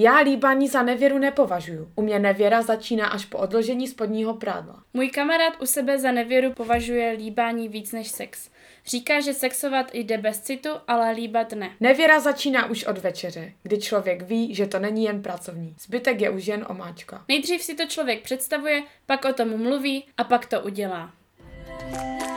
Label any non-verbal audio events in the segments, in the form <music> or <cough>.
Já líbání za nevěru nepovažuju. U mě nevěra začíná až po odložení spodního prádla. Můj kamarád u sebe za nevěru považuje líbání víc než sex. Říká, že sexovat jde bez citu, ale líbat ne. Nevěra začíná už od večeře, kdy člověk ví, že to není jen pracovní. Zbytek je už jen omáčka. Nejdřív si to člověk představuje, pak o tom mluví a pak to udělá. Warm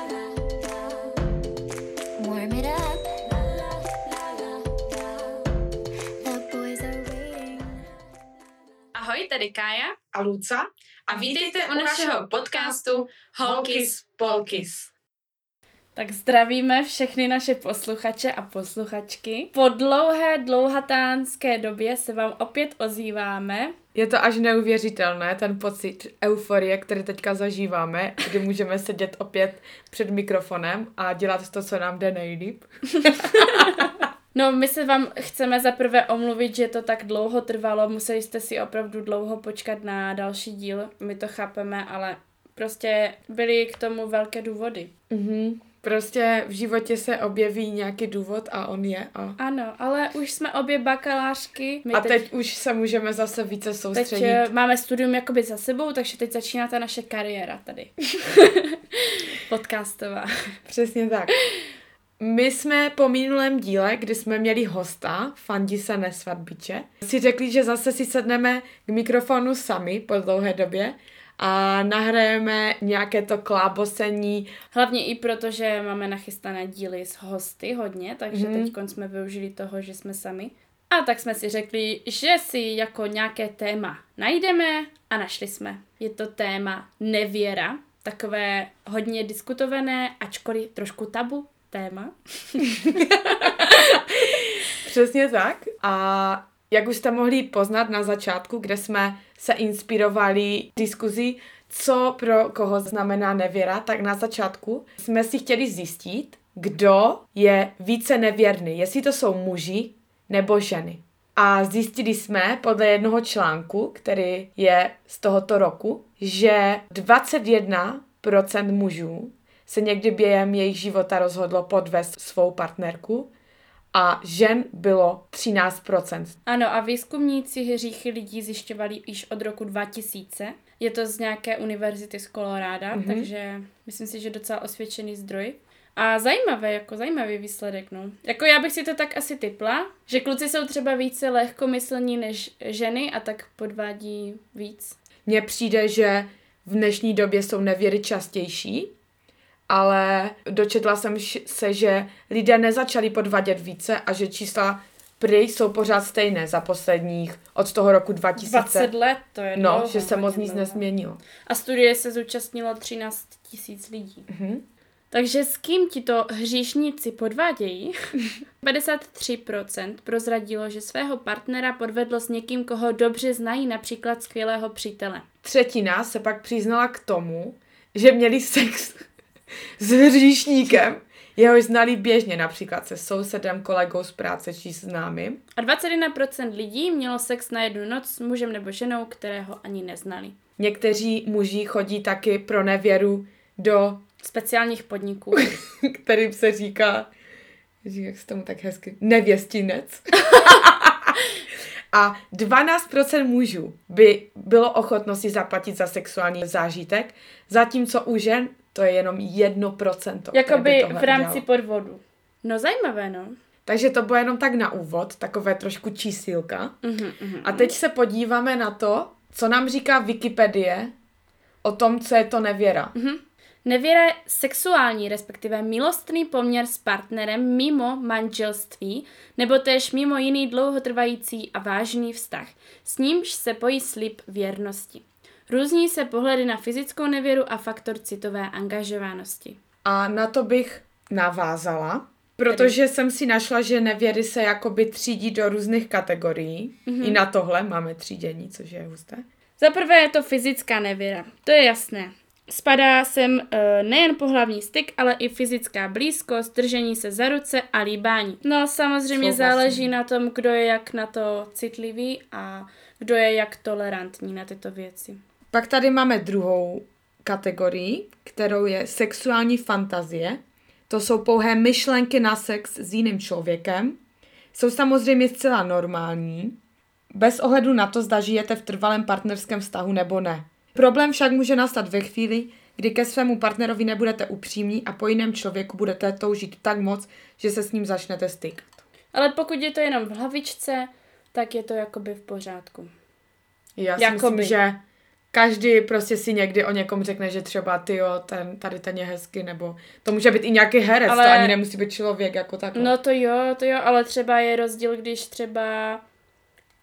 Ahoj, tady Kája A Luca? a vítejte u našeho podcastu Holkis Polkis. Tak zdravíme všechny naše posluchače a posluchačky. Po dlouhé, dlouhatánské době se vám opět ozýváme. Je to až neuvěřitelné, ten pocit euforie, který teďka zažíváme, kdy můžeme sedět opět před mikrofonem a dělat to, co nám jde nejlíp. <laughs> No, my se vám chceme zaprvé omluvit, že to tak dlouho trvalo, museli jste si opravdu dlouho počkat na další díl, my to chápeme, ale prostě byly k tomu velké důvody. Mhm. Prostě v životě se objeví nějaký důvod a on je a... Ano, ale už jsme obě bakalářky. My A teď už se můžeme zase více teď soustředit. eh, máme studium jakoby za sebou, takže teď začíná ta naše kariéra tady. <laughs> <laughs> Podcastová. Přesně tak. My jsme po minulém díle, kdy jsme měli hosta, Fandi se nesvatbiče, si řekli, že zase si sedneme k mikrofonu sami po dlouhé době a nahrajeme nějaké to klábosení. Hlavně i proto, že máme nachystané díly s hosty hodně, takže mm. teď jsme využili toho, že jsme sami. A tak jsme si řekli, že si jako nějaké téma najdeme a našli jsme. Je to téma nevěra, takové hodně diskutované, ačkoliv trošku tabu téma. <laughs> Přesně tak. A jak už jste mohli poznat na začátku, kde jsme se inspirovali diskuzí, co pro koho znamená nevěra, tak na začátku jsme si chtěli zjistit, kdo je více nevěrný, jestli to jsou muži nebo ženy. A zjistili jsme podle jednoho článku, který je z tohoto roku, že 21% mužů se někdy během jejich života rozhodlo podvést svou partnerku a žen bylo 13%. Ano, a výzkumníci hříchy lidí zjišťovali již od roku 2000. Je to z nějaké univerzity z Koloráda, Mhm. mm-hmm. takže myslím si, že docela osvědčený zdroj. A zajímavé, jako zajímavý výsledek, no. Jako já bych si to tak asi typla, že kluci jsou třeba více lehkomyslní než ženy a tak podvádí víc. Mně přijde, že v dnešní době jsou nevěry častější, ale dočetla jsem se, že lidé nezačali podvádět více a že čísla prý jsou pořád stejné za posledních, od toho roku 2000. 20 let, to je No, dlouho, že se moc nic nezměnilo. A studie se zúčastnilo 13 tisíc lidí. Mhm. Takže s kým ti to hříšníci podvádějí? <laughs> 53% prozradilo, že svého partnera podvedlo s někým, koho dobře znají, například skvělého přítele. Třetina se pak přiznala k tomu, že měli sex s hříšníkem, jehož znali běžně, například se sousedem, kolegou z práce či známým. A 21% lidí mělo sex na jednu noc s mužem nebo ženou, kterého ani neznali. Někteří muži chodí taky pro nevěru do, Speciálních podniků. <laughs> kterým se říká, říká, jak se tomu tak hezky, nevěstinec. <laughs> A 12% mužů by bylo ochotno si zaplatit za sexuální zážitek, zatímco u žen to je jenom 1%. které by Jakoby v rámci udělalo. podvodu. No zajímavé, no. Takže to bylo jenom tak na úvod, takové trošku čísílka. Mhm, mhm. A teď se podíváme na to, co nám říká Wikipedie o tom, co je to nevěra. Mhm. Nevěra je sexuální, respektive milostný poměr s partnerem mimo manželství, nebo též mimo jiný dlouhotrvající a vážný vztah. S nímž se pojí slib věrnosti. Různí se pohledy na fyzickou nevěru a faktor citové angažovanosti. A na to bych navázala, protože jsem si našla, že nevěry se jakoby třídí do různých kategorií. Mm-hmm. I na tohle máme třídění, což je husté. Za prvé je to fyzická nevěra, to je jasné. Spadá sem e, nejen pohlavní styk, ale i fyzická blízkost, držení se za ruce a líbání. No samozřejmě Souhlasím. záleží na tom, kdo je jak na to citlivý a kdo je jak tolerantní na tyto věci. Pak tady máme druhou kategorii, kterou je sexuální fantazie. To jsou pouhé myšlenky na sex s jiným člověkem. Jsou samozřejmě zcela normální. bez ohledu na to, zda žijete v trvalém partnerském vztahu nebo ne. Problém však může nastat ve chvíli, kdy ke svému partnerovi nebudete upřímní a po jiném člověku budete toužit tak moc, že se s ním začnete stykat. Ale pokud je to jenom v hlavičce, tak je to jakoby v pořádku. Já si Jakoby. myslím, že každý prostě si někdy o někom řekne, že třeba ty jo, ten, tady ten je hezky, nebo to může být i nějaký herec, ale... To ani nemusí být člověk jako takhle. No to jo, to jo, ale třeba je rozdíl, když třeba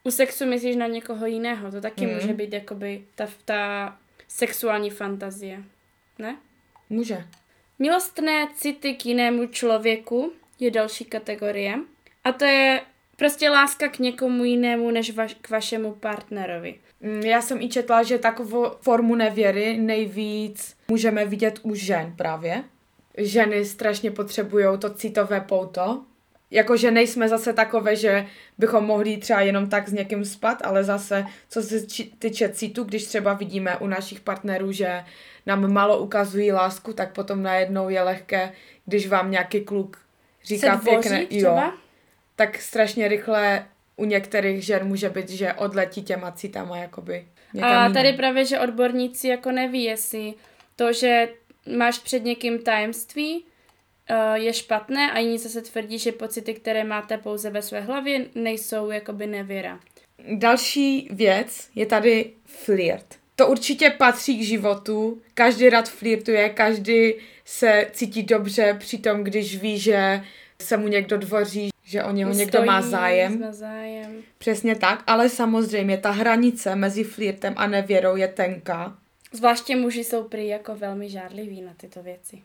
u sexu myslíš na někoho jiného. To taky Mhm. může být jakoby ta, ta sexuální fantazie. Ne? Může. Milostné city k jinému člověku je další kategorie. A to je prostě láska k někomu jinému než vaš, k vašemu partnerovi. Mm, Já jsem i četla, že takovou formu nevěry nejvíc můžeme vidět u žen právě. Ženy strašně potřebují to citové pouto. Jakože nejsme zase takové, že bychom mohli třeba jenom tak s někým spat, ale zase, co se týče citu, když třeba vidíme u našich partnerů, že nám malo ukazují lásku, tak potom najednou je lehké, když vám nějaký kluk říká Se pěkné, třeba? jo, tak strašně rychle u některých žen může být, že odletí těma citama jakoby někam A tady právě, že odborníci jako neví, jestli to, že máš před někým tajemství, eh, je špatné a jiní zase tvrdí, že pocity, které máte pouze ve své hlavě, nejsou jakoby nevěra. Další věc je tady flirt. To určitě patří k životu. Každý rád flirtuje, každý se cítí dobře při tom, když ví, že se mu někdo dvoří, že o něho někdo má zájem. Má zájem. Přesně tak, ale samozřejmě ta hranice mezi flirtem a nevěrou je tenká. Zvláště muži jsou prý jako velmi žárliví na tyto věci.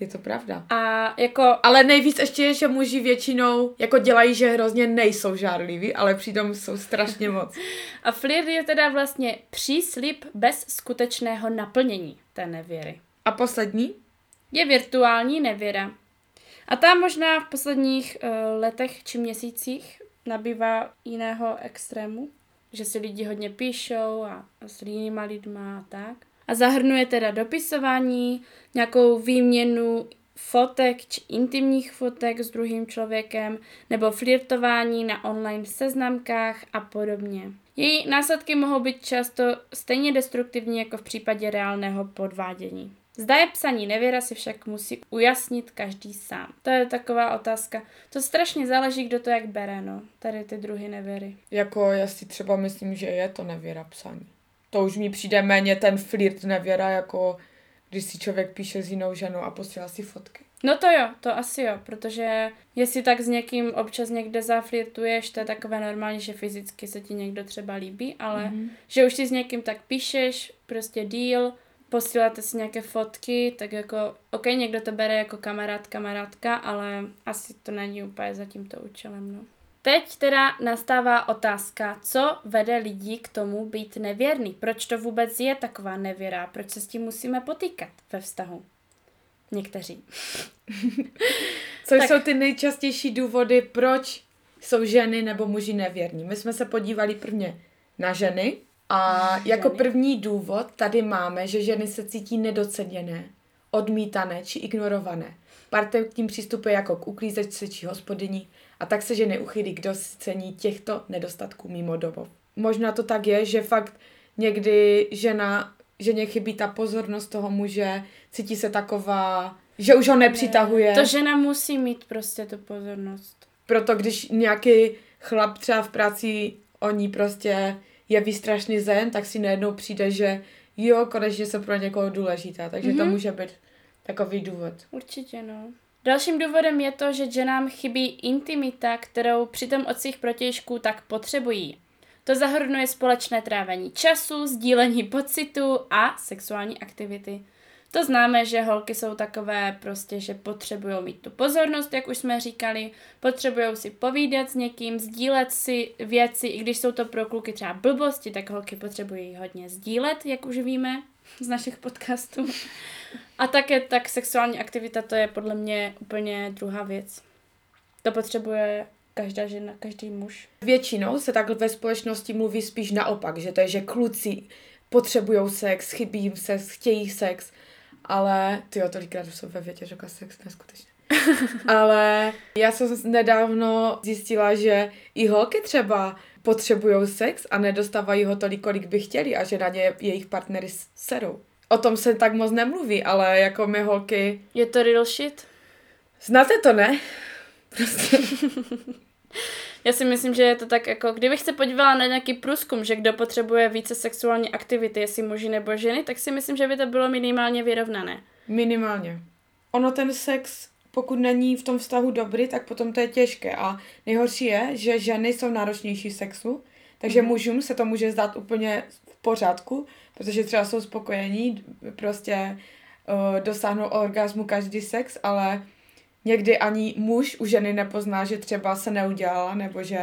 Je to pravda. A jako Ale nejvíc ještě je, že muži většinou jako dělají, že hrozně nejsou žárliví, ale přitom jsou strašně moc. <laughs> A flirt je teda vlastně příslip bez skutečného naplnění té nevěry. A poslední? Je virtuální nevěra. A ta možná v posledních uh, letech či měsících nabývá jiného extrému, že si lidi hodně píšou a, a s jinýma lidma a tak. A zahrnuje teda dopisování, nějakou výměnu fotek či intimních fotek s druhým člověkem, nebo flirtování na online seznamkách a podobně. Její následky mohou být často stejně destruktivní jako v případě reálného podvádění. Zda je psaní nevěra si však musí ujasnit každý sám. To je taková otázka. To strašně záleží, kdo to jak bere, no. Tady ty druhy nevěry. Jako já si třeba myslím, že je to nevěra psaní. To už mi přijde méně ten flirt nevěra, jako když si člověk píše s jinou ženou a posílá si fotky. No to jo, to asi jo, protože jestli tak s někým občas někde zaflirtuješ, to je takové normální, že fyzicky se ti někdo třeba líbí, ale mm-hmm. že už si s někým tak píšeš, prostě deal, posíláte si nějaké fotky, tak jako, ok, někdo to bere jako kamarád, kamarádka, ale asi to není úplně za tímto účelem, no. Teď teda nastává otázka, co vede lidi k tomu být nevěrný? Proč to vůbec je taková nevěra? Proč se s tím musíme potýkat ve vztahu? Někteří. <laughs> Co Tak- jsou ty nejčastější důvody, proč jsou ženy nebo muži nevěrní? My jsme se podívali prvně na ženy a jako první důvod tady máme, že ženy se cítí nedoceněné, odmítané či ignorované. Partner k tím přistupuje jako k uklízečce či hospodyni a tak se ženy uchylí k docení těchto nedostatků mimo domov. Možná to tak je, že fakt někdy žena, ženě chybí ta pozornost toho muže, cítí se taková, že už ho nepřitahuje. To žena musí mít prostě tu pozornost. Proto když nějaký chlap třeba v práci o ní prostě jeví strašný zájem, tak si najednou přijde, že jo, konečně jsem pro někoho důležitá. Takže mm-hmm. to může být takový důvod. Určitě, no. Dalším důvodem je to, že ženám chybí intimita, kterou přitom od svých protějšků tak potřebují. To zahrnuje společné trávení času, sdílení pocitu a sexuální aktivity. To známe, že holky jsou takové prostě, že potřebují mít tu pozornost, jak už jsme říkali, potřebují si povídat s někým, sdílet si věci, i když jsou to pro kluky třeba blbosti, tak holky potřebují hodně sdílet, jak už víme z našich podcastů. A také tak sexuální aktivita, to je podle mě úplně druhá věc. To potřebuje každá žena, každý muž. Většinou se takhle ve společnosti mluví spíš naopak, že to je, že kluci potřebují sex, chybí jim sex, chtějí sex, ale ty jo, tolikrát už jsou ve větě, že sex neskutečně. <laughs> Ale já jsem nedávno zjistila, že i holky třeba potřebují sex a nedostávají ho tolik, kolik by chtěli a že na ně jejich partnery serou. O tom se tak moc nemluví, ale jako my holky... Je to real shit? Znáte to, ne? Prostě. <laughs> Já si myslím, že je to tak jako, kdybych se podívala na nějaký průzkum, že kdo potřebuje více sexuální aktivity, jestli muži nebo ženy, tak si myslím, že by to bylo minimálně vyrovnané. Minimálně. Ono ten sex, pokud není v tom vztahu dobrý, tak potom to je těžké. A nejhorší je, že ženy jsou náročnější sexu, takže mm. mužům se to může zdát úplně v pořádku, protože třeba jsou spokojení, prostě uh, dosáhnou orgasmu každý sex, ale někdy ani muž u ženy nepozná, že třeba se neudělala, nebo že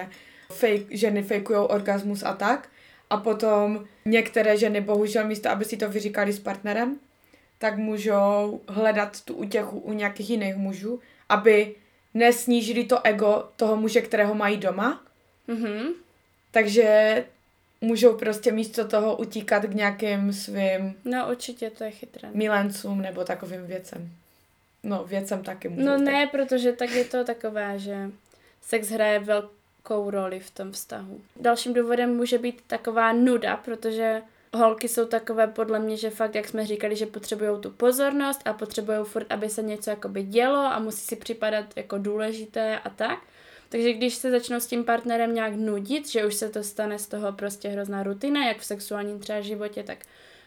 fake, ženy fejkují orgasmus a tak. A potom některé ženy bohužel místo, aby si to vyříkali s partnerem, tak můžou hledat tu útěchu u nějakých jiných mužů, aby nesnížili to ego toho muže, kterého mají doma. Mhm. Takže můžou prostě místo toho utíkat k nějakým svým No určitě to je chytré. milencům nebo takovým věcem. No, věcem taky můžou. No tak. ne, protože tak je to takové, že sex hraje velkou roli v tom vztahu. Dalším důvodem může být taková nuda, protože holky jsou takové podle mě, že fakt, jak jsme říkali, že potřebují tu pozornost a potřebují furt, aby se něco jakoby dělo a musí si připadat jako důležité a tak. Takže když se začnou s tím partnerem nějak nudit, že už se to stane z toho prostě hrozná rutina, jak v sexuálním třeba životě, tak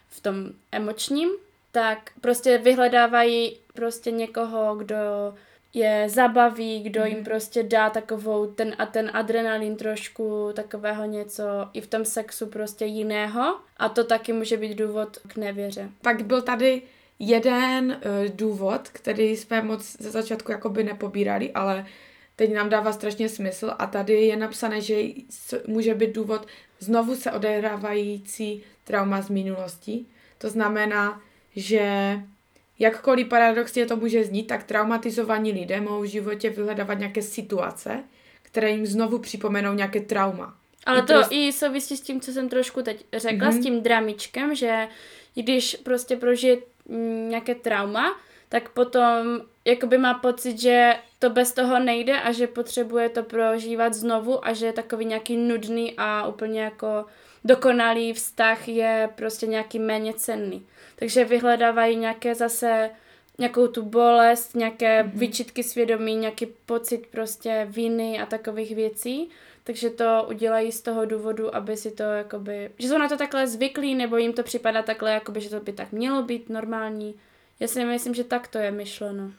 v tom emočním, tak prostě vyhledávají prostě někoho, kdo je zabaví, kdo jim prostě dá takovou ten a ten adrenalin trošku, takového něco i v tom sexu prostě jiného a to taky může být důvod k nevěře. Pak byl tady jeden uh, důvod, který jsme moc ze začátku jakoby nepobírali, ale teď nám dává strašně smysl a tady je napsané, že může být důvod znovu se odehrávající trauma z minulosti. To znamená, že jakkoliv paradoxně to může znít, tak traumatizovaní lidé mohou v životě vyhledávat nějaké situace, které jim znovu připomenou nějaké trauma. Ale to prost- i souvisí s tím, co jsem trošku teď řekla, Mhm. s tím dramičkem, že když prostě prožije mm, nějaké trauma, tak potom jakoby má pocit, že to bez toho nejde a že potřebuje to prožívat znovu a že je takový nějaký nudný a úplně jako dokonalý vztah je prostě nějaký méně cenný. Takže vyhledávají nějaké zase nějakou tu bolest, nějaké mm-hmm. vyčitky svědomí, nějaký pocit prostě viny a takových věcí. Takže to udělají z toho důvodu, aby si to jakoby, že jsou na to takhle zvyklí, nebo jim to připadá takhle, jakoby, že to by tak mělo být normální. Já si myslím, že tak to je myšleno.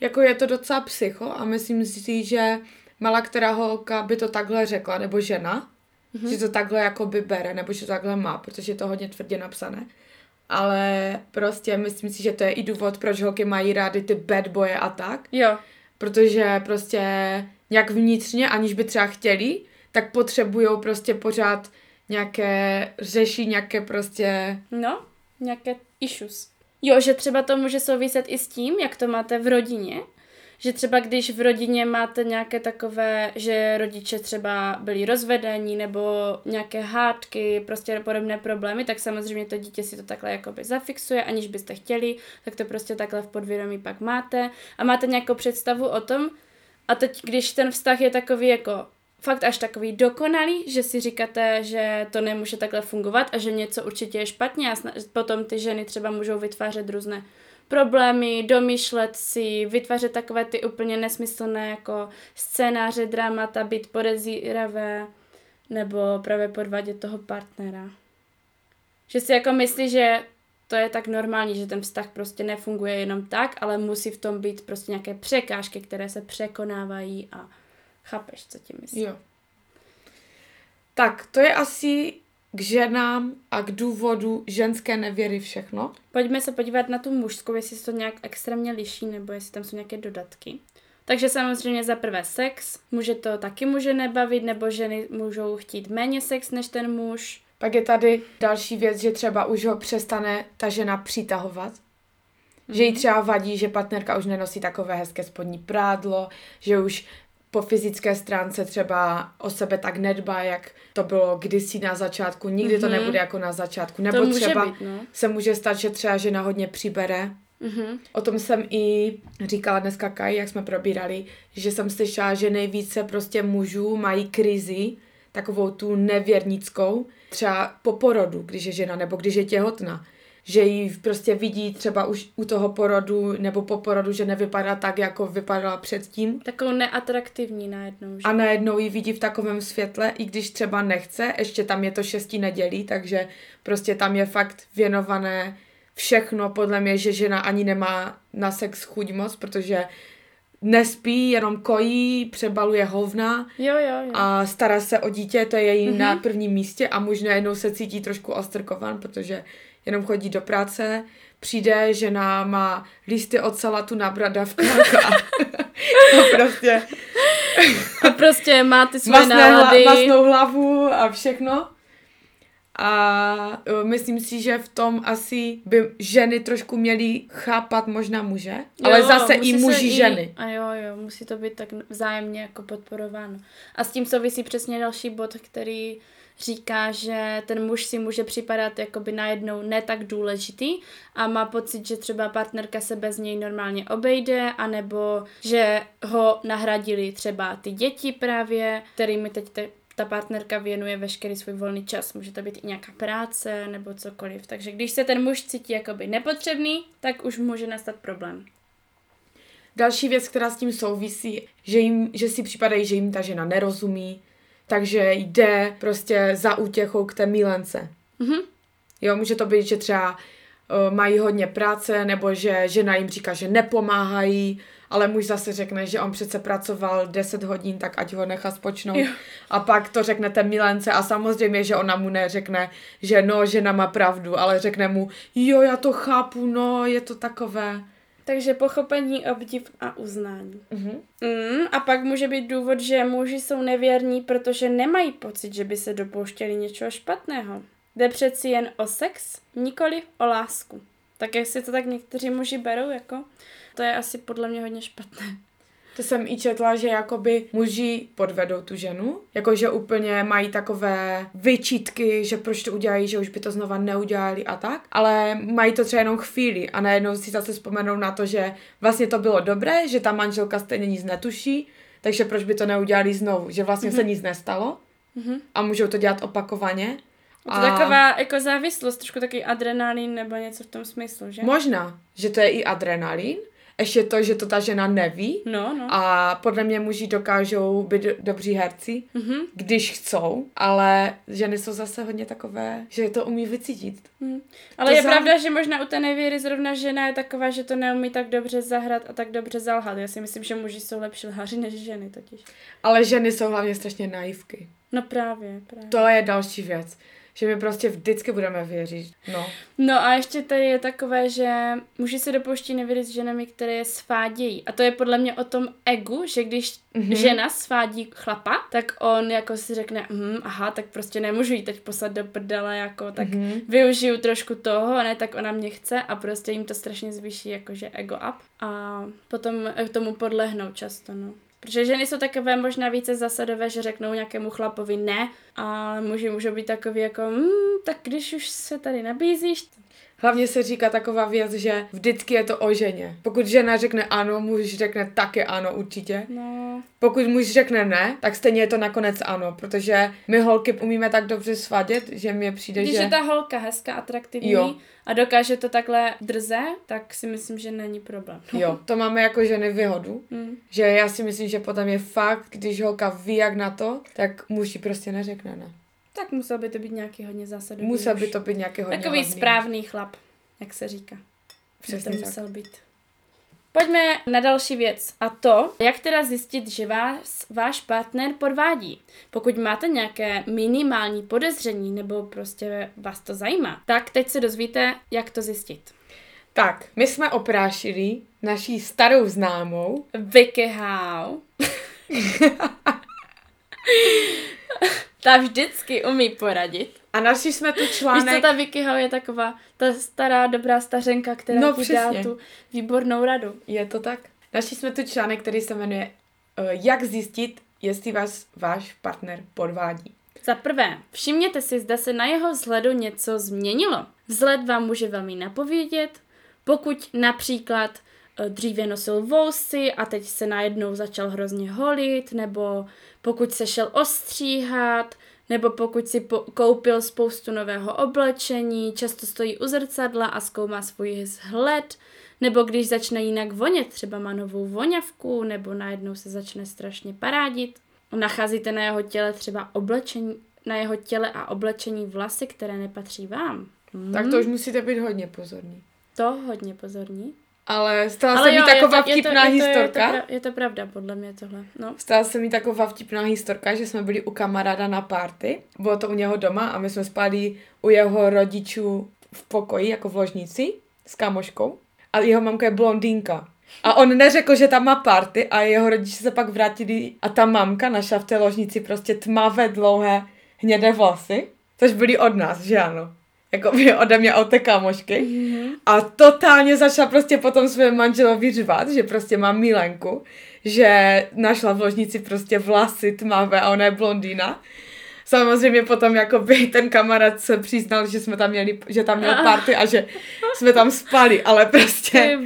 Jako je to docela psycho a myslím si, že malá která holka by to takhle řekla, nebo žena, mm-hmm. že to takhle jako by bere, nebo že to takhle má, protože je to hodně tvrdě napsané. Ale prostě myslím si, že to je i důvod, proč holky mají rády ty bad boje a tak, Jo, protože prostě nějak vnitřně, aniž by třeba chtěli, tak potřebují prostě pořád nějaké, řeší nějaké prostě, no, nějaké issues. Jo, že třeba to může souviset i s tím, jak to máte v rodině, že třeba když v rodině máte nějaké takové, že rodiče třeba byli rozvedení nebo nějaké hádky, prostě podobné problémy, tak samozřejmě to dítě si to takhle jakoby zafixuje, aniž byste chtěli, tak to prostě takhle v podvědomí pak máte. A máte nějakou představu o tom? A teď, když ten vztah je takový jako fakt až takový dokonalý, že si říkáte, že to nemůže takhle fungovat a že něco určitě je špatně a potom ty ženy třeba můžou vytvářet různé problémy, domýšlet si, vytvářet takové ty úplně nesmyslné jako scénáře, dramata, být podezíravé nebo právě podvádět toho partnera. Že si jako myslí, že to je tak normální, že ten vztah prostě nefunguje jenom tak, ale musí v tom být prostě nějaké překážky, které se překonávají a chápeš, co tím myslím. jo. Tak, to je asi k ženám a k důvodu ženské nevěry všechno. Pojďme se podívat na tu mužskou, jestli se to nějak extrémně liší, nebo jestli tam jsou nějaké dodatky. Takže samozřejmě za prvé sex, může to taky může nebavit, nebo ženy můžou chtít méně sex než ten muž. Pak je tady další věc, že třeba už ho přestane ta žena přitahovat. Mm-hmm. Že jí třeba vadí, že partnerka už nenosí takové hezké spodní prádlo, že už po fyzické stránce třeba o sebe tak nedbá, jak to bylo kdysi na začátku. Nikdy mm-hmm. to Mhm. nebude jako na začátku. Nebo to může třeba být, no. se může stát, že třeba žena hodně přibere Mhm. O tom jsem i říkala dneska Kai, jak jsme probírali, že jsem slyšela, že nejvíce prostě mužů mají krizi, takovou tu nevěrnickou, třeba po porodu, když je žena, nebo když je těhotná. Že ji prostě vidí třeba už u toho porodu nebo po porodu, že nevypadá tak, jako vypadala předtím. Takovou neatraktivní najednou. Že? A najednou ji vidí v takovém světle, i když třeba nechce, ještě tam je to šestí nedělí, takže prostě tam je fakt věnované všechno, podle mě, že žena ani nemá na sex chuť moc, protože nespí, jenom kojí, přebaluje hovna Jo, jo, jo. a stará se o dítě, to je její mm-hmm. na prvním místě a muž najednou se cítí trošku ostrkovan, protože jenom chodí do práce, přijde, žena má listy od salatu na bradavkách a, <laughs> a prostě A prostě má ty svoje masné hla, nálady. masnou hlavu a všechno. A uh, myslím si, že v tom asi by ženy trošku měly chápat možná muže, ale Jo, zase musí i muži ženy. A jo, jo, musí to být tak vzájemně jako podporováno. A s tím souvisí přesně další bod, který říká, že ten muž si může připadat jakoby najednou ne tak důležitý a má pocit, že třeba partnerka se bez něj normálně obejde, anebo že ho nahradili třeba ty děti právě, kterými teď te, ta partnerka věnuje veškerý svůj volný čas. Může to být i nějaká práce nebo cokoliv. Takže když se ten muž cítí jakoby nepotřebný, tak už může nastat problém. Další věc, která s tím souvisí, že, jim, že si připadají, že jim ta žena nerozumí, takže jde prostě za útěchou k té milence. Mhm. Jo, může to být, že třeba uh, mají hodně práce, nebo že žena jim říká, že nepomáhají, ale muž zase řekne, že on přece pracoval 10 hodin, tak ať ho nechá spočnout. Jo. A pak to řekne té milence a samozřejmě, že ona mu neřekne, že no, žena má pravdu, ale řekne mu, jo, já to chápu, no, je to takové. Takže pochopení, obdiv a uznání. Mhm. Mm, a pak může být důvod, že muži jsou nevěrní, protože nemají pocit, že by se dopouštěli něčeho špatného. Jde přeci jen o sex, nikoli o lásku. Tak jak si to tak někteří muži berou, jako, to je asi podle mě hodně špatné. To jsem i četla, že jakoby muži podvedou tu ženu, jakože úplně mají takové vyčítky, že proč to udělají, že už by to znova neudělali a tak, ale mají to třeba jenom chvíli a najednou si zase vzpomenou na to, že vlastně to bylo dobré, že ta manželka stejně nic netuší, takže proč by to neudělali znovu, že vlastně mm-hmm. se nic nestalo Mhm. a můžou to dělat opakovaně. Je to taková jako závislost, trošku taky adrenalin nebo něco v tom smyslu, že? Možná, že to je i adrenalin, ještě to, že to ta žena neví, No, no. A podle mě muži dokážou být do- dobří herci, Mhm. když chcou, ale ženy jsou zase hodně takové, že to umí vycítit. Hm. Ale To je zá- pravda, že možná u té nevěry zrovna žena je taková, že to neumí tak dobře zahrát a tak dobře zalhat. Já si myslím, že muži jsou lepší lhaři než ženy totiž. Ale ženy jsou hlavně strašně naivky. No právě, právě. To je další věc, že my prostě vždycky budeme věřit. No. No a ještě tady je takové, že muži se dopouští nevěry s ženami, které je svádějí. A to je podle mě o tom egu, že když Mhm. mm-hmm. žena svádí chlapa, tak on jako si řekne, hm, aha, tak prostě nemůžu jí teď poslat do prdele, jako, tak Mhm. mm-hmm. využiju trošku toho, ne, tak ona mě chce a prostě jim to strašně zvýší jakože ego up. A potom tomu podlehnou často, no. Protože ženy jsou takové možná více zasadové, že řeknou nějakému chlapovi ne, a muži můžou být takový jako, hm, tak když už se tady nabízíš, Hlavně se říká taková věc, že vždycky je to o ženě. Pokud žena řekne ano, muž řekne také ano určitě. no, Pokud muž řekne ne, tak stejně je to nakonec ano, protože my holky umíme tak dobře svadět, že mě přijde, když že... je ta holka hezká, atraktivní Jo. a dokáže to takhle drze, tak si myslím, že není problém. Jo, to máme jako ženy výhodu, Hm. <laughs> že já si myslím, že potom je fakt, když holka ví jak na to, tak muž prostě neřekne ne. Tak musel by to být nějaký hodně zásadový Musel by to být nějaký hodně Takový hodný. správný chlap, jak se říká. Přesně to tak. musel být. Pojďme na další věc. A to, jak teda zjistit, že vás váš partner podvádí. Pokud máte nějaké minimální podezření nebo prostě vás to zajímá, tak teď se dozvíte, jak to zjistit. Tak, my jsme oprášili naší starou známou, Vicky How. <laughs> Ta vždycky umí poradit. a našli jsme tu Víš co, článek... ta Vicky How je taková ta stará dobrá stařenka, která No, ti přesně. dá tu výbornou radu. Je to tak? Našli jsme tu článek, který se jmenuje uh, Jak zjistit, jestli vás váš partner podvádí. Za prvé, všimněte si, zda se na jeho vzhledu něco změnilo. Vzhled vám může velmi napovědět, Pokud například eh, dříve nosil vousy a teď se najednou začal hrozně holit, nebo pokud se šel ostříhat, nebo pokud si po- koupil spoustu nového oblečení, často stojí u zrcadla a zkoumá svůj vzhled, nebo když začne jinak vonět, třeba má novou voňavku, nebo najednou se začne strašně parádit. Nacházíte na jeho těle třeba oblečení, na jeho těle a oblečení vlasy, které nepatří vám. Hmm, Tak to už musíte být hodně pozorní. to hodně pozorní. Ale stala se mi taková vtipná je to, historka. Je to, pra- je to pravda, podle mě tohle. No. Stala se mi taková vtipná historka, že jsme byli u kamaráda na party. Bylo to u něho doma a my jsme spali u jeho rodičů v pokoji, jako v ložnici, s kámoškou. A jeho mamka je blondýnka. A on neřekl, že tam má party a jeho rodiče se pak vrátili a ta mamka našla v té ložnici prostě tmavé, dlouhé, hnědé vlasy. Což byly od nás, že ano. Jako by ode mě od té kámošky. A totálně začala prostě potom své manželovi řvat, že prostě má milenku, že našla v ložnici prostě vlasy tmavé a ona je blondýna. Samozřejmě potom jakoby ten kamarád se přiznal, že jsme tam měli, že tam měl party a že jsme tam spali, ale prostě,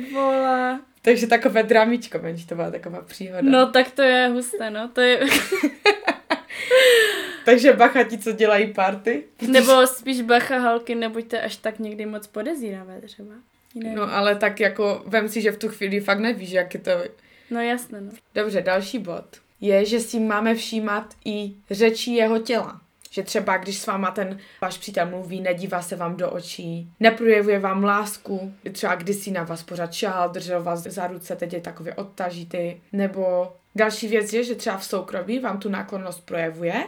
takže takové dramičko, menší to byla taková příhoda. No tak to je husté, no. To je, <laughs> Takže bacha ti, co dělají party. nebo spíš bacha holky, nebuďte až tak někdy moc podezíravé třeba. Jiné. No ale tak jako, vem si, že v tu chvíli fakt nevíš, jak je to no jasné, no. Dobře, další bod je, že si máme všímat i řečí jeho těla. Že třeba, když s váma ten váš přítel mluví, nedívá se vám do očí, neprojevuje vám lásku, třeba kdysi na vás pořád šál, držel vás za ruce, teď je takový odtažitý. Nebo další věc je, že třeba v soukromí vám tu náklonnost projevuje,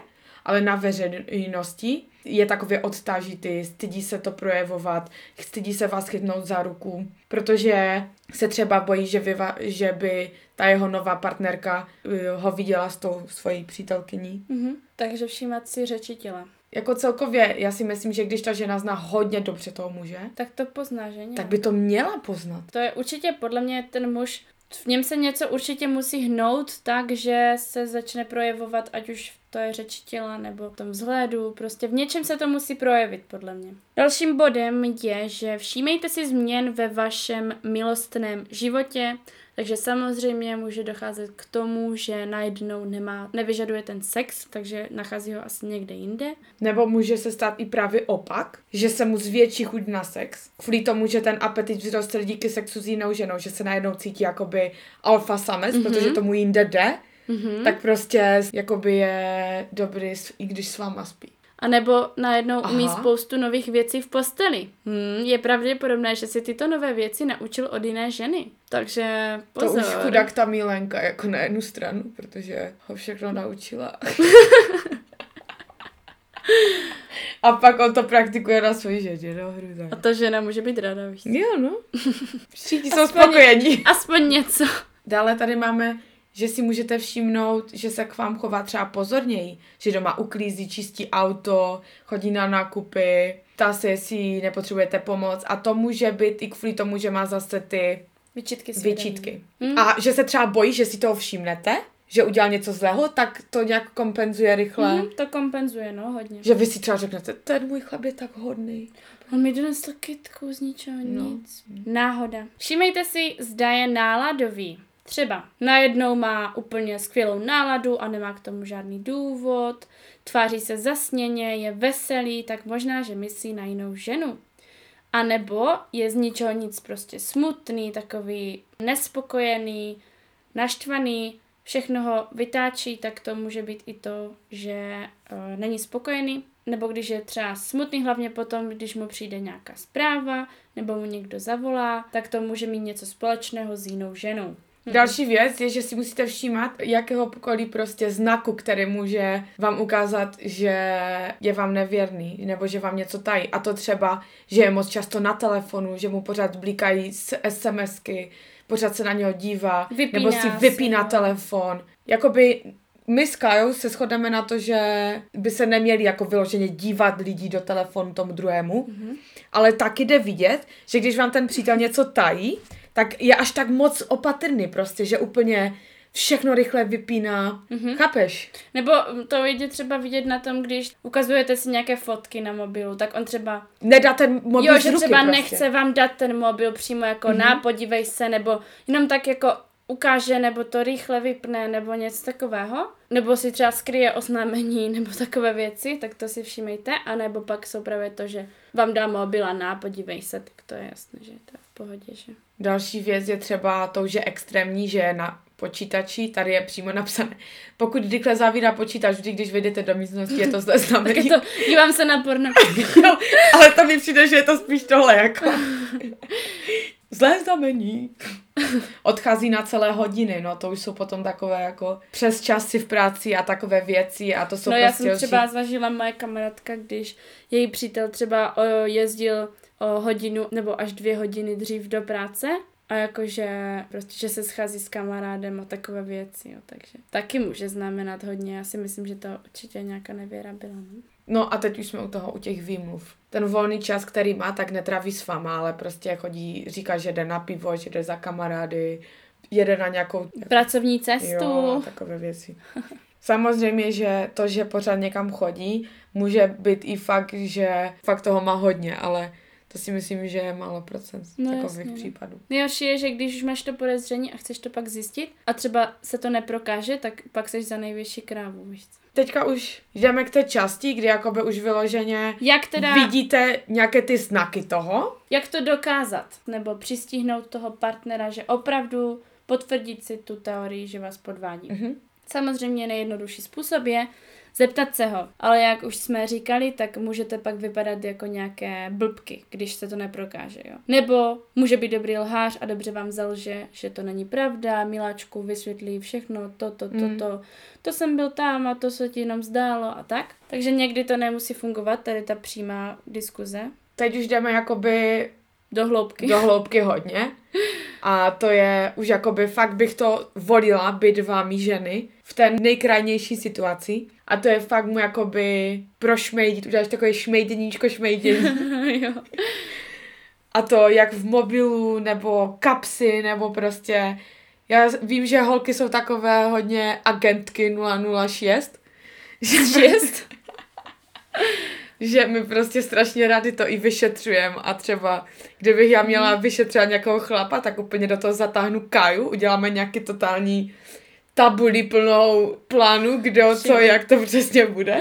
ale na veřejnosti je takově odtažitý, stydí se to projevovat, stydí se vás chytnout za ruku, protože se třeba bojí, že, vy, že by ta jeho nová partnerka eh, ho viděla s tou svojí přítelkyní. Mhm. Takže všímat si řeči těla. Jako celkově, já si myslím, že když ta žena zná hodně dobře toho muže, Tak to pozná, že? tak by to měla poznat. To je určitě podle mě ten muž, v něm se něco určitě musí hnout tak, že se začne projevovat, ať už v té řeči těla nebo v tom vzhledu, prostě v něčem se to musí projevit, podle mě. Dalším bodem je, že všímejte si změn ve vašem milostném životě, takže samozřejmě může docházet k tomu, že najednou nemá, nevyžaduje ten sex, takže nachází ho asi někde jinde. Nebo může se stát i právě opak, že se mu zvětší chuť na sex. Kvůli tomu, že ten apetit vzrostl díky sexu s jinou ženou, že se najednou cítí jakoby alfa samec, mm-hmm. protože tomu jinde jde, mm-hmm. tak prostě jakoby je dobrý, i když s váma spí. A nebo najednou Aha. umí spoustu nových věcí v posteli. Hmm, je pravděpodobné, že si tyto nové věci naučil od jiné ženy. Takže pozor. To už chudák ta Milenka jako na jednu stranu, protože ho všechno naučila. A pak on to praktikuje na svoji ženě, no hrůza. A ta žena může být ráda, víš. Jo, no. <laughs> Všichni jsou spokojení. Aspoň něco. Dále tady máme, že si můžete všimnout, že se k vám chová třeba pozorněji, že doma uklízí, čistí auto, chodí na nákupy, ptá se, jestli nepotřebujete pomoc a to může být i kvůli tomu, že má zase ty Vyčítky svědomí. vyčítky. Mm. A že se třeba bojí, že si toho všimnete, že udělal něco zlého, tak to nějak kompenzuje rychle. Mhm, to kompenzuje, no, hodně. Že vy si třeba řeknete, ten můj chlap je tak hodný. On mi donesl kytku z ničeho No. nic. Náhoda. Všímejte si, zda je náladový. Třeba najednou má úplně skvělou náladu a nemá k tomu žádný důvod, tváří se zasněně, je veselý, tak možná, že myslí na jinou ženu. A nebo je z ničeho nic prostě smutný, takový nespokojený, naštvaný, všechno ho vytáčí, tak to může být i to, že uh, není spokojený, nebo když je třeba smutný, hlavně potom, když mu přijde nějaká zpráva, nebo mu někdo zavolá, tak to může mít něco společného s jinou ženou. Další věc je, že si musíte všímat jakéhokoliv prostě znaku, který může vám ukázat, že je vám nevěrný, nebo že vám něco tají. A to třeba, že je moc často na telefonu, že mu pořád blikají SMSky, pořád se na něho dívá, Vypíná nebo si se, vypíná no. telefon. Jakoby my s Kajou se shodneme na to, že by se neměli jako vyloženě dívat lidi do telefonu tomu druhému, mm-hmm. ale taky jde vidět, že když vám ten přítel něco tají, tak je až tak moc opatrný prostě, že úplně všechno rychle vypíná. Mm-hmm. Chápeš? Nebo to jde třeba vidět na tom, když ukazujete si nějaké fotky na mobilu, tak on třeba, Nedá ten mobil jo, že ruky třeba prostě. nechce vám dát ten mobil přímo jako mm-hmm. na, podívej se, nebo jenom tak jako ukáže, nebo to rychle vypne, nebo něco takového. Nebo si třeba skryje oznámení, <laughs> nebo takové věci, tak to si všimejte. A nebo pak jsou právě to, že vám dá mobil a na, podívej se, tak to je jasné, že to je v pohodě, že? Další věc je třeba to, že extrémní, že je na počítači, tady je přímo napsané. Pokud rychle zavírá počítač, vždy, když vyjdete do místnosti, je to <laughs> Tak znamení. to, dívám se na porno. <laughs> no, ale to mi přijde, že je to spíš tohle, jako. <laughs> Zlé znamení. Odchází na celé hodiny, no to už jsou potom takové jako přes časy v práci a takové věci a to jsou No prostě já jsem další- třeba zažila moje kamarádka, když její přítel třeba o, jezdil o hodinu nebo až dvě hodiny dřív do práce a jakože prostě, že se schází s kamarádem a takové věci, jo, takže taky může znamenat hodně. Já si myslím, že to určitě nějaká nevěra byla. No? No a teď už jsme u toho, u těch výmluv. Ten volný čas, který má, tak netraví s váma, ale prostě chodí, říká, že jde na pivo, že jde za kamarády, jede na nějakou... Pracovní cestu. Jo, takové věci. Samozřejmě, že to, že pořád někam chodí, může být i fakt, že fakt toho má hodně, ale to si myslím, že je málo procent No takových jasně, no. případů. Nejhorší je, že když už máš to podezření a chceš to pak zjistit a třeba se to neprokáže, tak pak seš za největší krávu, víš co? Teďka už jdeme k té části, kdy jakoby už vyloženě Jak teda... vidíte nějaké ty znaky toho, Jak to dokázat? Nebo přistihnout toho partnera, že opravdu potvrdit si tu teorii, že vás podvádí. Mhm. Samozřejmě nejjednodušší způsob je zeptat se ho. Ale jak už jsme říkali, tak můžete pak vypadat jako nějaké blbky, když se to neprokáže. Jo? Nebo může být dobrý lhář a dobře vám zalže, že to není pravda, miláčku vysvětlí všechno, to, to, to, Mm. to. To jsem byl tam a to se ti jenom zdálo a tak. Takže někdy to nemusí fungovat, tady ta přímá diskuze. teď už jdeme jakoby Do hloubky. do hloubky hodně. A to je už jakoby fakt bych to volila být vámi ženy v té nejkrajnější situaci. A to je fakt mu jakoby prošmejdit, uděláš takové šmejdeníčko šmejdění. <laughs> jo. A to jak v mobilu, nebo kapsy, nebo prostě... Já vím, že holky jsou takové hodně agentky 006. Že, Šest. <laughs> že my prostě strašně rádi to i vyšetřujeme a třeba, kdybych já měla vyšetřovat nějakého chlapa, tak úplně do toho zatáhnu Kaju, uděláme nějaký totální tabuli plnou plánu, kde o co, jak to přesně bude.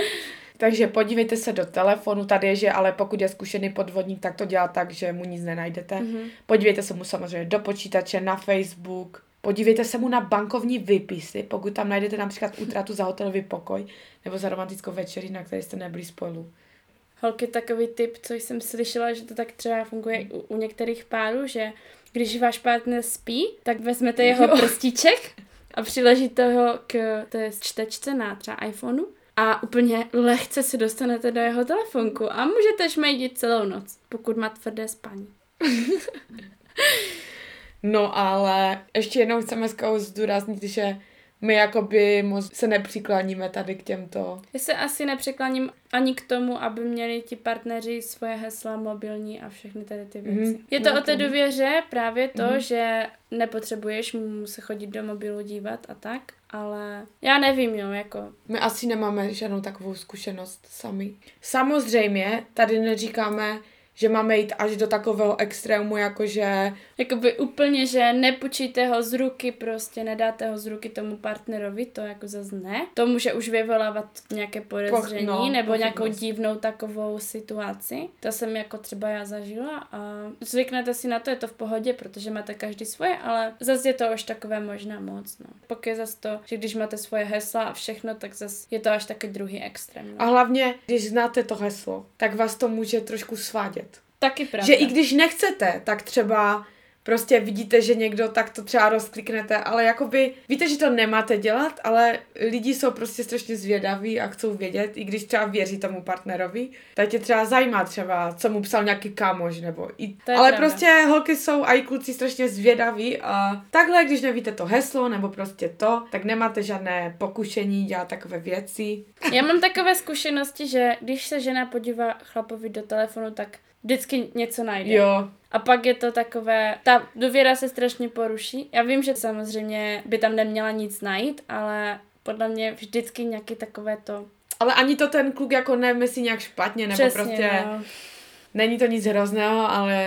Takže podívejte se do telefonu, tady je, že ale pokud je zkušený podvodník, tak to dělá tak, že mu nic nenajdete. Mhm. Podívejte se mu samozřejmě do počítače, na Facebook, podívejte se mu na bankovní výpisy, pokud tam najdete například útratu za hotelový pokoj nebo za romantickou večeři, na které jste nebyli spolu. Holky, takový tip, co jsem slyšela, že to tak třeba funguje i u, u některých párů, že když váš partner spí, tak vezmete jeho Jo. prstíček a přiležíte ho k té čtečce na třeba iPhoneu a úplně lehce si dostanete do jeho telefonku a můžete šmejdit celou noc, pokud má tvrdé spaní. <laughs> No ale ještě jednou chceme zdůraznit, že my jakoby moc se nepřikláníme tady k těmto. Já se asi nepřekláním ani k tomu, aby měli ti partneři svoje hesla mobilní a všechny tady ty věci. Mhm, Je to no o té důvěře právě to, Mhm. že nepotřebuješ mu se chodit do mobilu dívat a tak, ale já nevím, jo, jako My asi nemáme žádnou takovou zkušenost sami. Samozřejmě tady neříkáme, že máme jít až do takového extrému, jakože Jakoby úplně, že nepůjčíte ho z ruky, prostě nedáte ho z ruky tomu partnerovi, to jako zase ne. To může už vyvolávat nějaké podezření no, nebo nějakou pochybnost. divnou takovou situaci. To jsem jako třeba já zažila a zvyknete si na to, je to v pohodě, protože máte každý svoje, ale zase je to už takové možná moc, no. Pokud je zase to, že když máte svoje hesla a všechno, tak zase je to až taky druhý extrém. a No. hlavně, když znáte to heslo, tak vás to může trošku svádět. Taky pravda. Že i když nechcete, tak třeba prostě vidíte, že někdo tak to třeba rozkliknete, ale jakoby víte, že to nemáte dělat, ale lidi jsou prostě strašně zvědaví a chcou vědět, i když třeba věří tomu partnerovi, tak tě třeba zajímá třeba, co mu psal nějaký kámoš, nebo i... Ale pravda. prostě holky jsou a i kluci strašně zvědaví a takhle, když nevíte to heslo, nebo prostě to, tak nemáte žádné pokušení dělat takové věci. Já mám takové zkušenosti, že když se žena podívá chlapovi do telefonu, tak vždycky něco najde. Jo. A pak je to takové, ta důvěra se strašně poruší. Já vím, že samozřejmě by tam neměla nic najít, ale podle mě vždycky nějaký takové to... Ale ani to ten kluk jako nemyslí nějak špatně, nebo Přesně, prostě no. není to nic hrozného, ale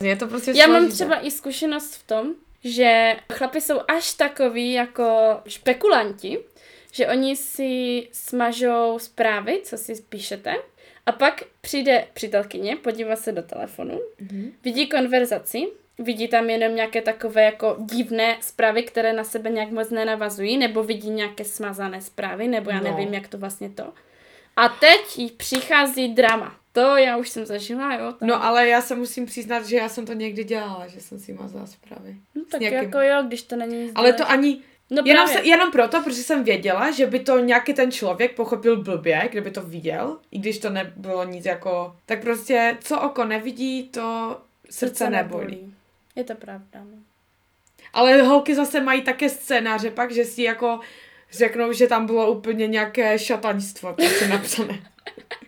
je to prostě Já mám třeba i zkušenost v tom, že chlapi jsou až takový jako špekulanti, že oni si smažou zprávy, co si píšete, a pak přijde přítelkyně, podívá se do telefonu, Mhm. vidí konverzaci, vidí tam jenom nějaké takové jako divné zprávy, které na sebe nějak moc nenavazují, nebo vidí nějaké smazané zprávy, nebo já No. nevím, jak to vlastně to. A teď jí přichází drama. To já už jsem zažila, jo. tam- No ale já se musím přiznat, že já jsem to někdy dělala, že jsem si mazala zprávy. no, tak nějakým- jako jo, když to není nic Ale to ani, No jenom, právě. se, jenom proto, protože jsem věděla, že by to nějaký ten člověk pochopil blbě, kdyby to viděl, i když to nebylo nic jako, tak prostě co oko nevidí, to srdce nebolí. Je to pravda, no. Ale holky zase mají také scénáře pak, že si jako řeknou, že tam bylo úplně nějaké šataňstvo prostě napsané.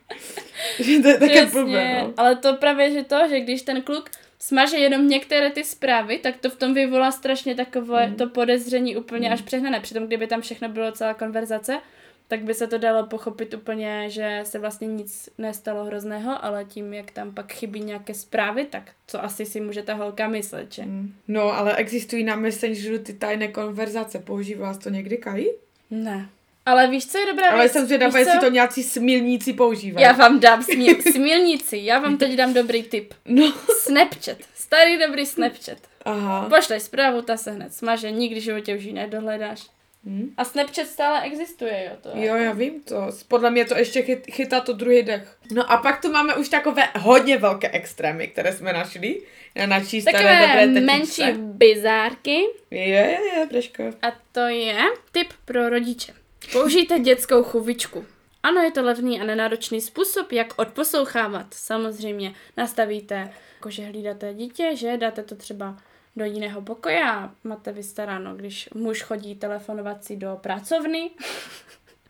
<laughs> že to je také blbé, no. ale to právě, že to, že když ten kluk smaže jenom některé ty zprávy, tak to v tom vyvolá strašně takové Mhm. to podezření úplně až přehnané. Přitom, kdyby tam všechno bylo celá konverzace, tak by se to dalo pochopit úplně, že se vlastně nic nestalo hrozného, ale tím, jak tam pak chybí nějaké zprávy, tak co asi si může ta holka myslet, že? No, ale existují na Messengeru ty tajné konverzace. Používá to někdy, Kai? Ne. Ale víš, co je dobrá Ale věc? jsem zvědavá, co? jestli to nějací smilníci používají. Já vám dám smil, smilnici, já vám teď dám dobrý tip. No. Snapchat, starý dobrý Snapchat. Aha. Pošleš zprávu, ta se hned smaže, nikdy v životě už ji nedohledáš. Hm. A Snapchat stále existuje, jo, to. Jo, já vím to. Podle mě to ještě chyt, chytá to druhý dech. No a pak tu máme už takové hodně velké extrémy, které jsme našli na naší staré Takové dobré tetičce. menší bizárky Je, je, je, Breško. a to je tip pro rodiče. Použijte dětskou chuvičku. Ano, je to levný a nenáročný způsob, jak odposlouchávat. Samozřejmě nastavíte, jakože hlídáte dítě, že dáte to třeba do jiného pokoje a máte vystaráno, když muž chodí telefonovat si do pracovny,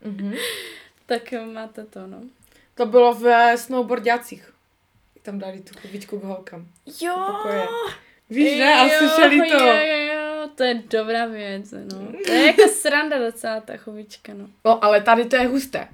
Mhm. <laughs> tak máte to, no. To bylo v snowboardácích. Tam dali tu chubičku k holkám. Jo. Víš, ne? A slyšeli to. Jo, jo, jo, to je dobrá věc, no. To je jako sranda docela ta chovička, no. No, ale tady to je husté.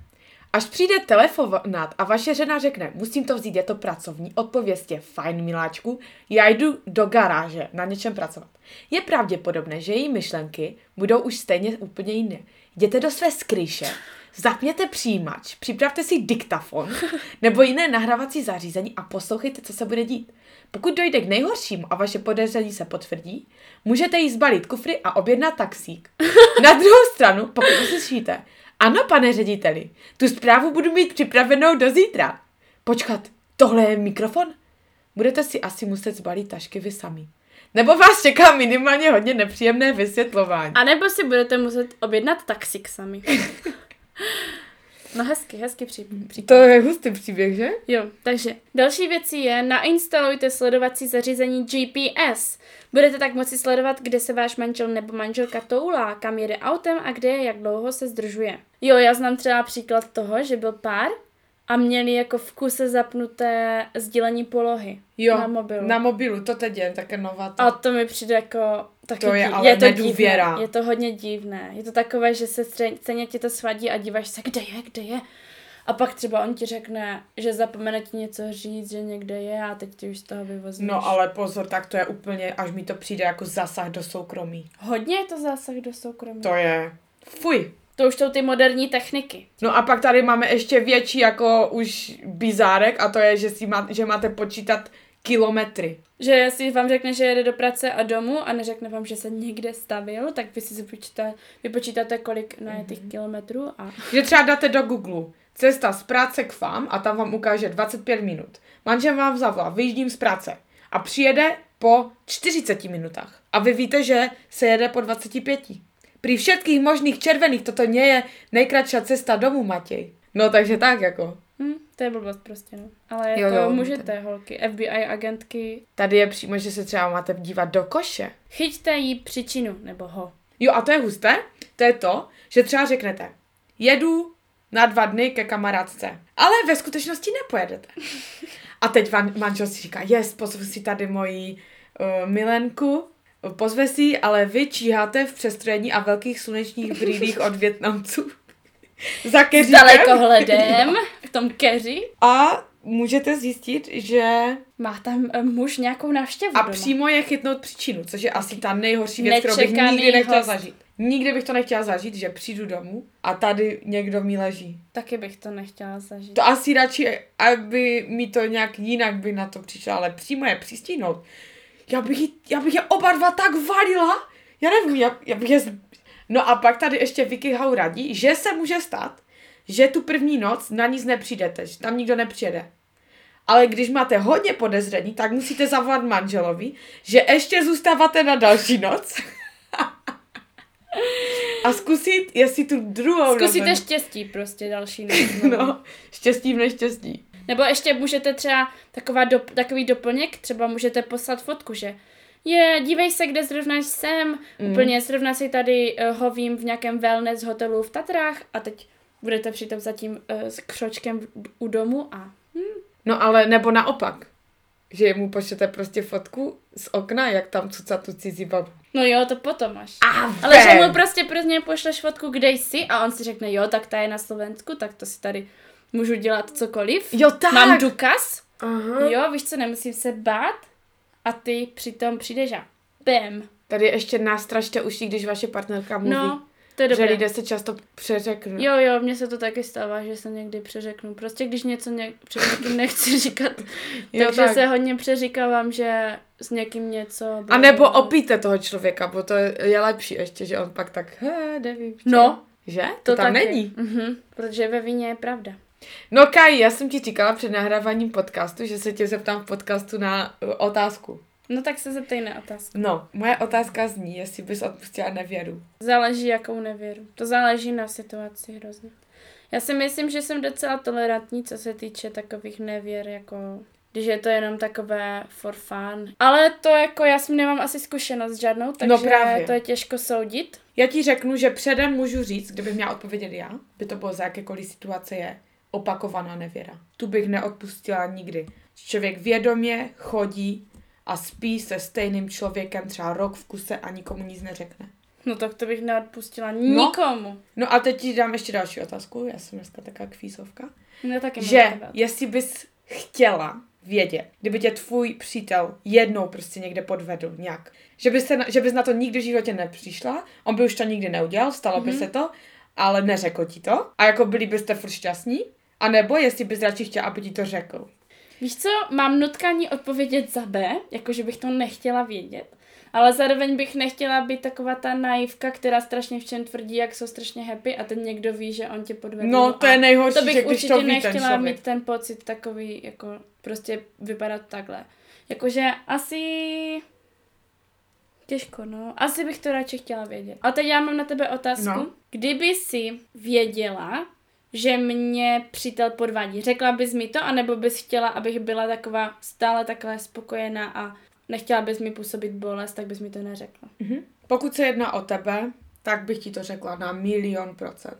Až přijde telefonát a vaše žena řekne, musím to vzít, je to pracovní, odpověstě, fajn miláčku, já jdu do garáže na něčem pracovat. Je pravděpodobné, že její myšlenky budou už stejně úplně jiné. Jděte do své skryše, zapněte přijímač, připravte si diktafon <laughs> nebo jiné nahrávací zařízení a poslouchejte, co se bude dít. Pokud dojde k nejhoršímu a vaše podezření se potvrdí, můžete jí zbalit kufry a objednat taxík. <laughs> Na druhou stranu, pokud uslyšíte, ano, pane řediteli, tu zprávu budu mít připravenou do zítra. Počkat, tohle je mikrofon? Budete si asi muset zbalit tašky vy sami. Nebo vás čeká minimálně hodně nepříjemné vysvětlování. A nebo si budete muset objednat taxik sami. <laughs> No hezky, hezky při, při. To je hustý příběh, že? Jo, takže další věcí je, nainstalujte sledovací zařízení GPS. Budete tak moci sledovat, kde se váš manžel nebo manželka toulá, kam jede autem a kde, jak dlouho se zdržuje. Jo, já znám třeba příklad toho, že byl pár a měli jako v kuse zapnuté sdílení polohy Jo, na mobilu. Na mobilu, to teď je také nová. To. A to mi přijde jako taky To je ale je to nedůvěra. divné, je to hodně divné. Je to takové, že se stejně ti to svadí a díváš se, kde je, kde je. A pak třeba on ti řekne, že zapomene ti něco říct, že někde je a teď ty už z toho vyvozíš. No ale pozor, tak to je úplně, až mi to přijde jako zasah do soukromí. Hodně je to zásah do soukromí. To, To je, fuj. To už jsou ty moderní techniky. No a pak tady máme ještě větší jako už bizárek a to je, že, si má, že máte počítat kilometry. Že si vám řekne, že jede do práce a domů a neřekne vám, že se někde stavil, tak vy si vypočítáte, vypočítáte kolik najetých Mhm. mm-hmm. kilometrů a Že třeba dáte do Google cesta z práce k vám a tam vám ukáže 25 minut. Manžel vám zavolá, vyjíždím z práce a přijede po 40 minutách. A vy víte, že se jede po 25. Pri všetkých možných červených toto nie je nejkratší cesta domů, Matěj. No takže tak jako. hm, to je blbost prostě, no. Ale Jo, jako jo, můžete, holky, FBI agentky, Tady je přímo, že se třeba máte dívat do koše. chyťte jí příčinu, nebo ho. Jo, a to je husté. To je to, že třeba řeknete, jedu na dva dny ke kamarádce, ale ve skutečnosti nepojedete. <laughs> A teď van, manžel si říká, yes, pozvu si tady moji uh, milenku, pozve si, ji, ale vy číháte v přestrojení a velkých slunečních brýlích od Větnamců. <laughs> Za S keříkem. dalekohledem v tom keři. A můžete zjistit, že Má tam eh, muž nějakou návštěvu a doma. přímo je chytnout příčinu, což je asi ta nejhorší věc, kterou bych nikdy nechtěla host. zažít. Nikdy bych to nechtěla zažít, že přijdu domů a tady někdo mi leží. Taky bych to nechtěla zažít. To asi radši, aby mi to nějak jinak by na to přišlo, ale přímo je přistínout. Já bych, jí- já bych je oba dva tak valila, já nevím, já, já bych je... No a pak tady ještě Vicky Hau radí, že se může stát, že tu první noc na nic nepřijdete, že tam nikdo nepřijede. Ale když máte hodně podezření, tak musíte zavolat manželovi, že ještě zůstáváte na další noc. a zkusit, jestli tu druhou Zkusíte noc... štěstí prostě další noc. znovu. <laughs> No, štěstí v neštěstí. Nebo ještě můžete třeba taková dop, takový doplněk, třeba můžete poslat fotku, že je, dívej se, kde zrovna jsem, mm. úplně zrovna si tady uh, hovím v nějakém wellness hotelu v Tatrách a teď budete přitom zatím uh, s křočkem u domu a No ale nebo naopak, že mu pošlete prostě fotku z okna, jak tam cuca tu cizí babu. no jo, to potom až. A Ale že mu prostě prostě pošleš fotku, kde jsi a on si řekne, jo, tak ta je na Slovensku, tak to si tady můžu dělat cokoliv. Jo, tak. Mám důkaz, Aha. jo, víš co, nemusím se bát a ty přitom přijdeš a bam. Tady ještě nástražte uši, když vaše partnerka mluví. No, to je že dobré. lidé se často přeřeknou. Jo, jo, mně se to taky stává, že se někdy přeřeknu. Prostě když něco ně- před někým nechci <laughs> říkat, Jo, takže tak. se hodně přeříkávám, že s někým něco... A nebo opíte toho člověka, bo to je lepší ještě, že on pak tak, he, nevím. čo." No, Že? To, to tam taky. není. Mhm, protože ve víně je pravda. No Kaj, já jsem ti říkala před nahráváním podcastu, že se tě zeptám v podcastu na uh, otázku. No tak se zeptej na otázku. No, moje otázka zní, jestli bys odpustila nevěru. Záleží, jakou nevěru. To záleží na situaci hrozně. Já si myslím, že jsem docela tolerantní, co se týče takových nevěr, jako když je to jenom takové for fun. Ale to jako, já s tím nemám asi zkušenost žádnou, takže No právě. to je těžko soudit. Já ti řeknu, že předem můžu říct, kdybych měla odpovědět já, by to bylo za jakékoliv situace je opakovaná nevěra. Tu bych neodpustila nikdy. Člověk vědomě chodí a spí se stejným člověkem třeba rok v kuse a nikomu nic neřekne. No tak to bych neodpustila nikomu. No a teď ti dám ještě další otázku, já jsem dneska taková kvízovka. No taky Že jestli bys chtěla vědět, kdyby tě tvůj přítel jednou prostě někde podvedl nějak, že bys, se na, že bys na to nikdy v životě nepřišla, on by už to nikdy neudělal, stalo by Mhm. se to, ale neřekl ti to a jako byli byste furt šťastní, a nebo jestli bys radši chtěla, aby ti to řekl. Víš co, mám nutkání odpovědět za B, jakože bych to nechtěla vědět. Ale zároveň bych nechtěla být taková ta naivka, která strašně všem tvrdí, jak jsou strašně happy a ten někdo ví, že on tě podvedl. No, to je nejhorší, to bych že když určitě to ví ten nechtěla člověk. mít ten pocit takový, jako prostě vypadat takhle. Jakože asi... Těžko, no. Asi bych to radši chtěla vědět. A teď já mám na tebe otázku. No. Kdyby si věděla, že mě přítel podvádí, řekla bys mi to, anebo bys chtěla, abych byla taková stále takhle spokojená a nechtěla bys mi působit bolest, tak bys mi to neřekla. Mhm. Pokud se jedná o tebe, tak bych ti to řekla na milion procent.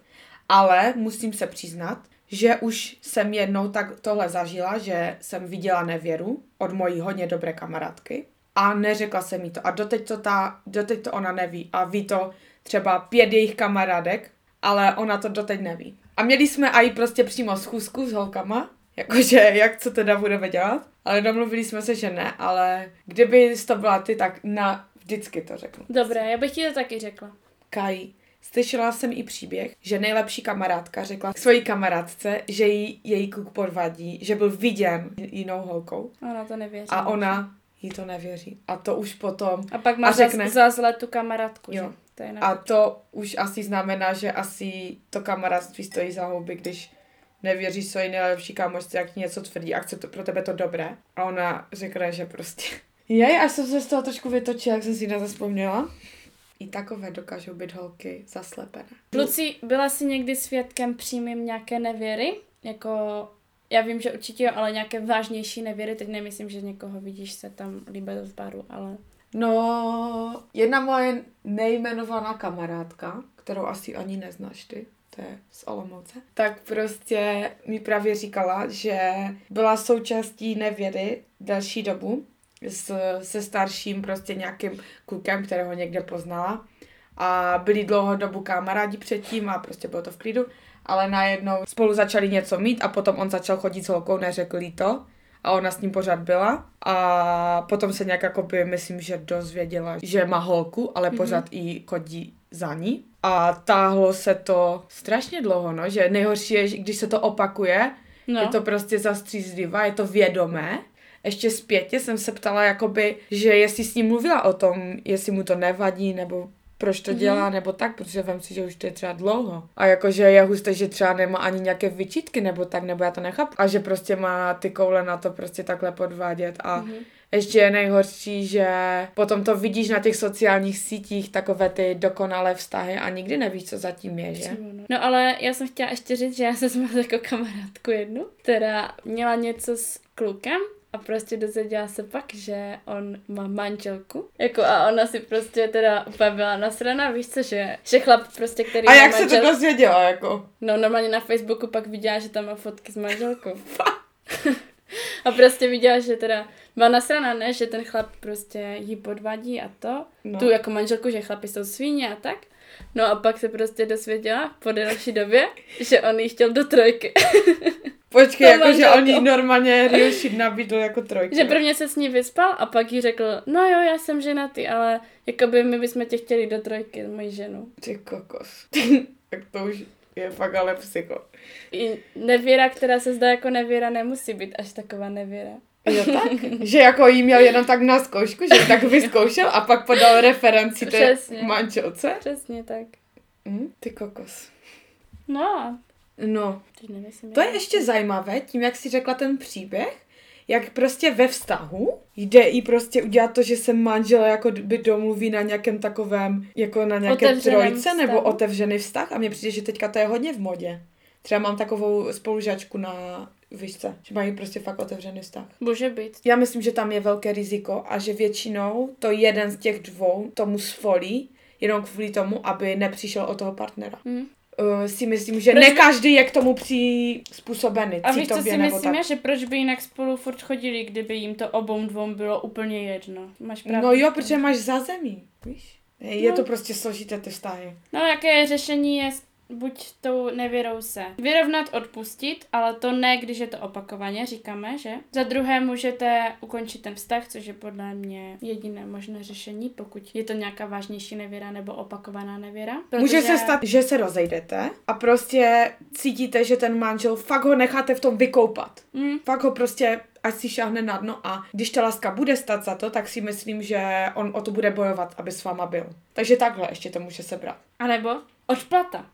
Ale musím se přiznat, že už jsem jednou tak tohle zažila, že jsem viděla nevěru od mojí hodně dobré kamarádky a neřekla jsem jí to. A doteď to, ta, doteď to ona neví. A ví to třeba pět jejich kamarádek, ale ona to doteď neví. A měli jsme i prostě přímo schůzku s holkama, jakože jak co teda budeme dělat. Ale domluvili jsme se, že ne, ale kdyby to byla ty, tak na vždycky to řeknu. Dobré, já bych ti to taky řekla. Kai, slyšela jsem i příběh, že nejlepší kamarádka řekla svojí kamarádce, že jí její kluk podvadí, že byl viděn jinou holkou Ona to nevěří. a ona jí to nevěří. A to už potom, A pak má a za, řekne- za zle tu kamarádku, Jo. že? To je na... a to už asi znamená, že asi to kamarádství stojí za houby, když nevěří svojí nejlepší kamošce, jak ti něco tvrdí a chce to pro tebe to dobré. A ona řekne, že prostě... <laughs> Jej, až jsem se z toho trošku vytočila, jak jsem si nezapomněla. I takové dokážou být holky zaslepené. Kluci, byla jsi někdy svědkem přímým nějaké nevěry? Jako, já vím, že určitě jo, ale nějaké vážnější nevěry, teď nemyslím, že někoho vidíš se tam líbit v baru, ale... No, jedna moje nejmenovaná kamarádka, kterou asi ani neznáš ty, to je z Olomouce, tak prostě mi právě říkala, že byla součástí nevěry další dobu s, se starším prostě nějakým klukem, kterého někde poznala. A byli dlouho dobu kamarádi předtím a prostě bylo to v klidu, ale najednou spolu začali něco mít a potom on začal chodit s holkou, neřekl jí to a ona s ním pořád byla a potom se nějak jakoby, myslím, že dozvěděla, že má holku, ale pořád i chodí za ní a táhlo se to strašně dlouho, no, že nejhorší je, že když se to opakuje, No. je to prostě zastřízlivá, je to vědomé. Ještě zpětě jsem se ptala, jakoby, že jestli s ním mluvila o tom, jestli mu to nevadí, nebo proč to dělá, nebo tak, protože vím si, že už to je třeba dlouho. A jakože je husté, že třeba nemá ani nějaké vyčítky, nebo tak, nebo já to nechápu. A že prostě má ty koule na to prostě takhle podvádět a ještě je nejhorší, že potom to vidíš na těch sociálních sítích, takové ty dokonalé vztahy a nikdy nevíš, co zatím je, že? No ale já jsem chtěla ještě říct, že já jsem <laughs> měla jako kamarádku jednu, která měla něco s klukem a prostě dozvěděla se pak, že on má manželku. Jako a ona si prostě teda úplně byla nasraná, víš co, že, že chlap prostě, který A jak se manžel... to dozvěděla, jako? No normálně na Facebooku pak viděla, že tam má fotky s manželkou. a prostě viděla, že teda byla nasraná, ne, že ten chlap prostě jí podvádí a to. No. No. Tu jako manželku, že chlapi jsou svíně a tak. No a pak se prostě dosvěděla po delší době, že on jí chtěl do trojky. <laughs> Počkej, To jako, že manželko. on jí normálně real shit nabídl jako trojku. že prvně se s ní vyspal a pak jí řekl, no jo, já jsem ženatý, ale jakoby my bychom tě chtěli do trojky, moji ženu. Ty kokos. tak to už je fakt ale psycho. I nevěra, která se zdá jako nevěra, nemusí být až taková nevěra. Jo tak? že jako jí měl jenom tak na zkoušku, že tak vyzkoušel a pak podal referenci té Přesně. manželce. Přesně tak. Hm, ty kokos. No No, nemyslím. to je ještě zajímavé, tím jak si řekla ten příběh, jak prostě ve vztahu jde i prostě udělat to, že se manžel jako by domluví na nějakém takovém, jako na nějaké Otevřeném trojce nebo vztahu. otevřený vztah a mně přijde, že teďka to je hodně v modě. Třeba mám takovou spolužačku na výšce, že mají prostě fakt otevřený vztah. Může být. Já myslím, že tam je velké riziko a že většinou to jeden z těch dvou tomu svolí, jenom kvůli tomu, aby nepřišel o toho partnera. Hm. Uh, si myslím, že Proč ne každý je k tomu přizpůsobený. A víš, co si myslíme, tak. že proč by jinak spolu furt chodili, kdyby jim to obou dvou bylo úplně jedno. Máš pravdu. No jo, protože máš zázemí, víš? Je No. to prostě složité ty vztahy. No, jaké řešení je buď tou nevěrou se vyrovnat, odpustit, ale to ne, když je to opakovaně, říkáme, že? Za druhé můžete ukončit ten vztah, což je podle mě jediné možné řešení, pokud je to nějaká vážnější nevěra nebo opakovaná nevěra. Může se stát, že se rozejdete a prostě cítíte, že ten manžel fakt ho necháte v tom vykoupat. Mm, Fakt ho prostě ať si šáhne na dno a když ta láska bude stát za to, tak si myslím, že on o to bude bojovat, aby s váma byl. Takže takhle ještě to může sebrat. a nebo odplata.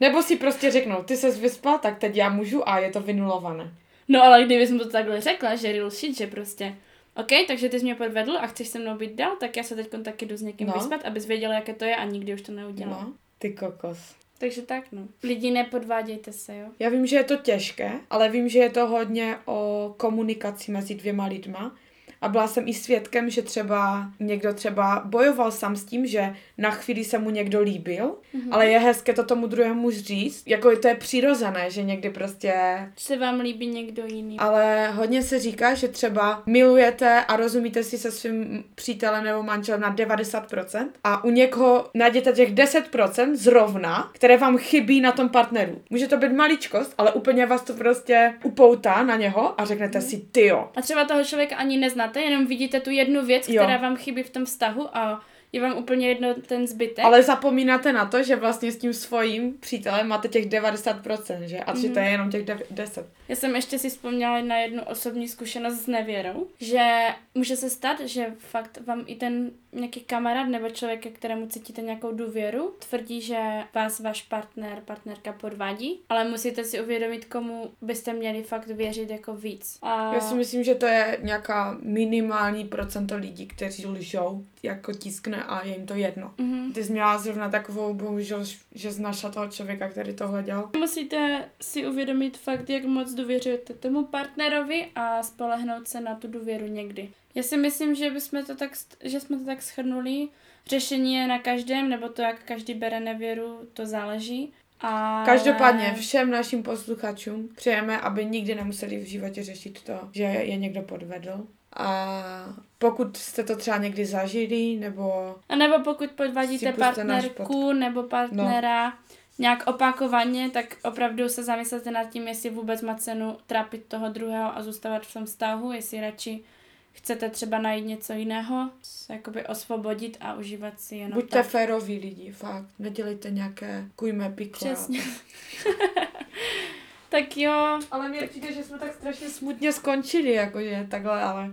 Nebo si prostě řeknou, ty ses vyspal, tak teď já můžu a je to vynulované. No ale kdybys mu to takhle řekla, že real shit, že prostě OK, takže ty jsi mě podvedl a chceš se mnou být dál, tak já se teď taky jdu s někým No. vyspat, abys věděla, jaké to je a nikdy už to neudělám. No, ty kokos. Takže tak, no. Lidi, nepodvádějte se, jo. Já vím, že je to těžké, ale vím, že je to hodně o komunikaci mezi dvěma lidma. A byla jsem i svědkem, že třeba někdo třeba bojoval sám s tím, že na chvíli se mu někdo líbil, mm-hmm. ale je hezké to tomu druhému říct. Jako to je přirozené, že někdy prostě... Se vám líbí někdo jiný. Ale hodně se říká, že třeba milujete a rozumíte si se svým přítelem nebo manželem na 90% a u někoho najděte těch 10% zrovna, které vám chybí na tom partneru. Může to být maličkost, ale úplně vás to prostě upoutá na něho a řeknete si, ty jo. A třeba toho člověka ani neznáte, jenom vidíte tu jednu věc, Jo. která vám chybí v tom vztahu a je vám úplně jedno ten zbytek. Ale zapomínáte na to, že vlastně s tím svým přítelem máte těch 90%, že? A že to je jenom těch dev- 10. Já jsem ještě si vzpomněla na jednu osobní zkušenost s nevěrou, že může se stát, že fakt vám i ten nějaký kamarád nebo člověk, ke kterému cítíte nějakou důvěru, tvrdí, že vás váš partner, partnerka podvádí, ale musíte si uvědomit, komu byste měli fakt věřit jako víc. A Já si myslím, že to je nějaká minimální procento lidí, kteří lžou, jako tiskne a je jim to jedno. Mhm. Ty jsi měla zrovna takovou, bohužel, že jsi našla toho člověka, který tohle dělal. Musíte si uvědomit fakt, jak moc důvěřujete tomu partnerovi a spolehnout se na tu důvěru někdy. Já si myslím, že, bychom to tak, že jsme to tak shrnuli. Řešení je na každém, nebo to, jak každý bere nevěru, to záleží. A... Každopádně všem našim posluchačům přejeme, aby nikdy nemuseli v životě řešit to, že je někdo podvedl. A pokud jste to třeba někdy zažili, nebo A nebo pokud podvadíte partnerku nebo partnera no. nějak opakovaně, tak opravdu se zamyslete nad tím, jestli vůbec má cenu trápit toho druhého a zůstávat v tom vztahu, jestli radši chcete třeba najít něco jiného, se jakoby osvobodit a užívat si jenom buďte tak. féroví lidi, fakt. Nedělejte nějaké kujme pikle. Přesně. <laughs> tak jo, Ale mně přijde, že jsme tak strašně smutně skončili, jakože takhle, ale...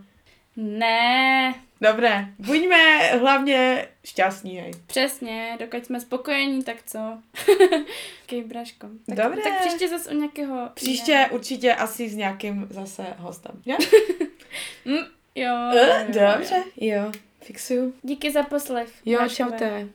ne, Dobré, buďme hlavně šťastní, hej. přesně, dokud jsme spokojení, tak co? <laughs> Kej, Braško. Tak, Dobré. tak příště zase u nějakého... Příště jiného. určitě asi s nějakým zase hostem. Jo? <laughs> Jo, Eh, jo, jo. Dobře, jo, fixuju. Díky za poslech. Jo, čaute.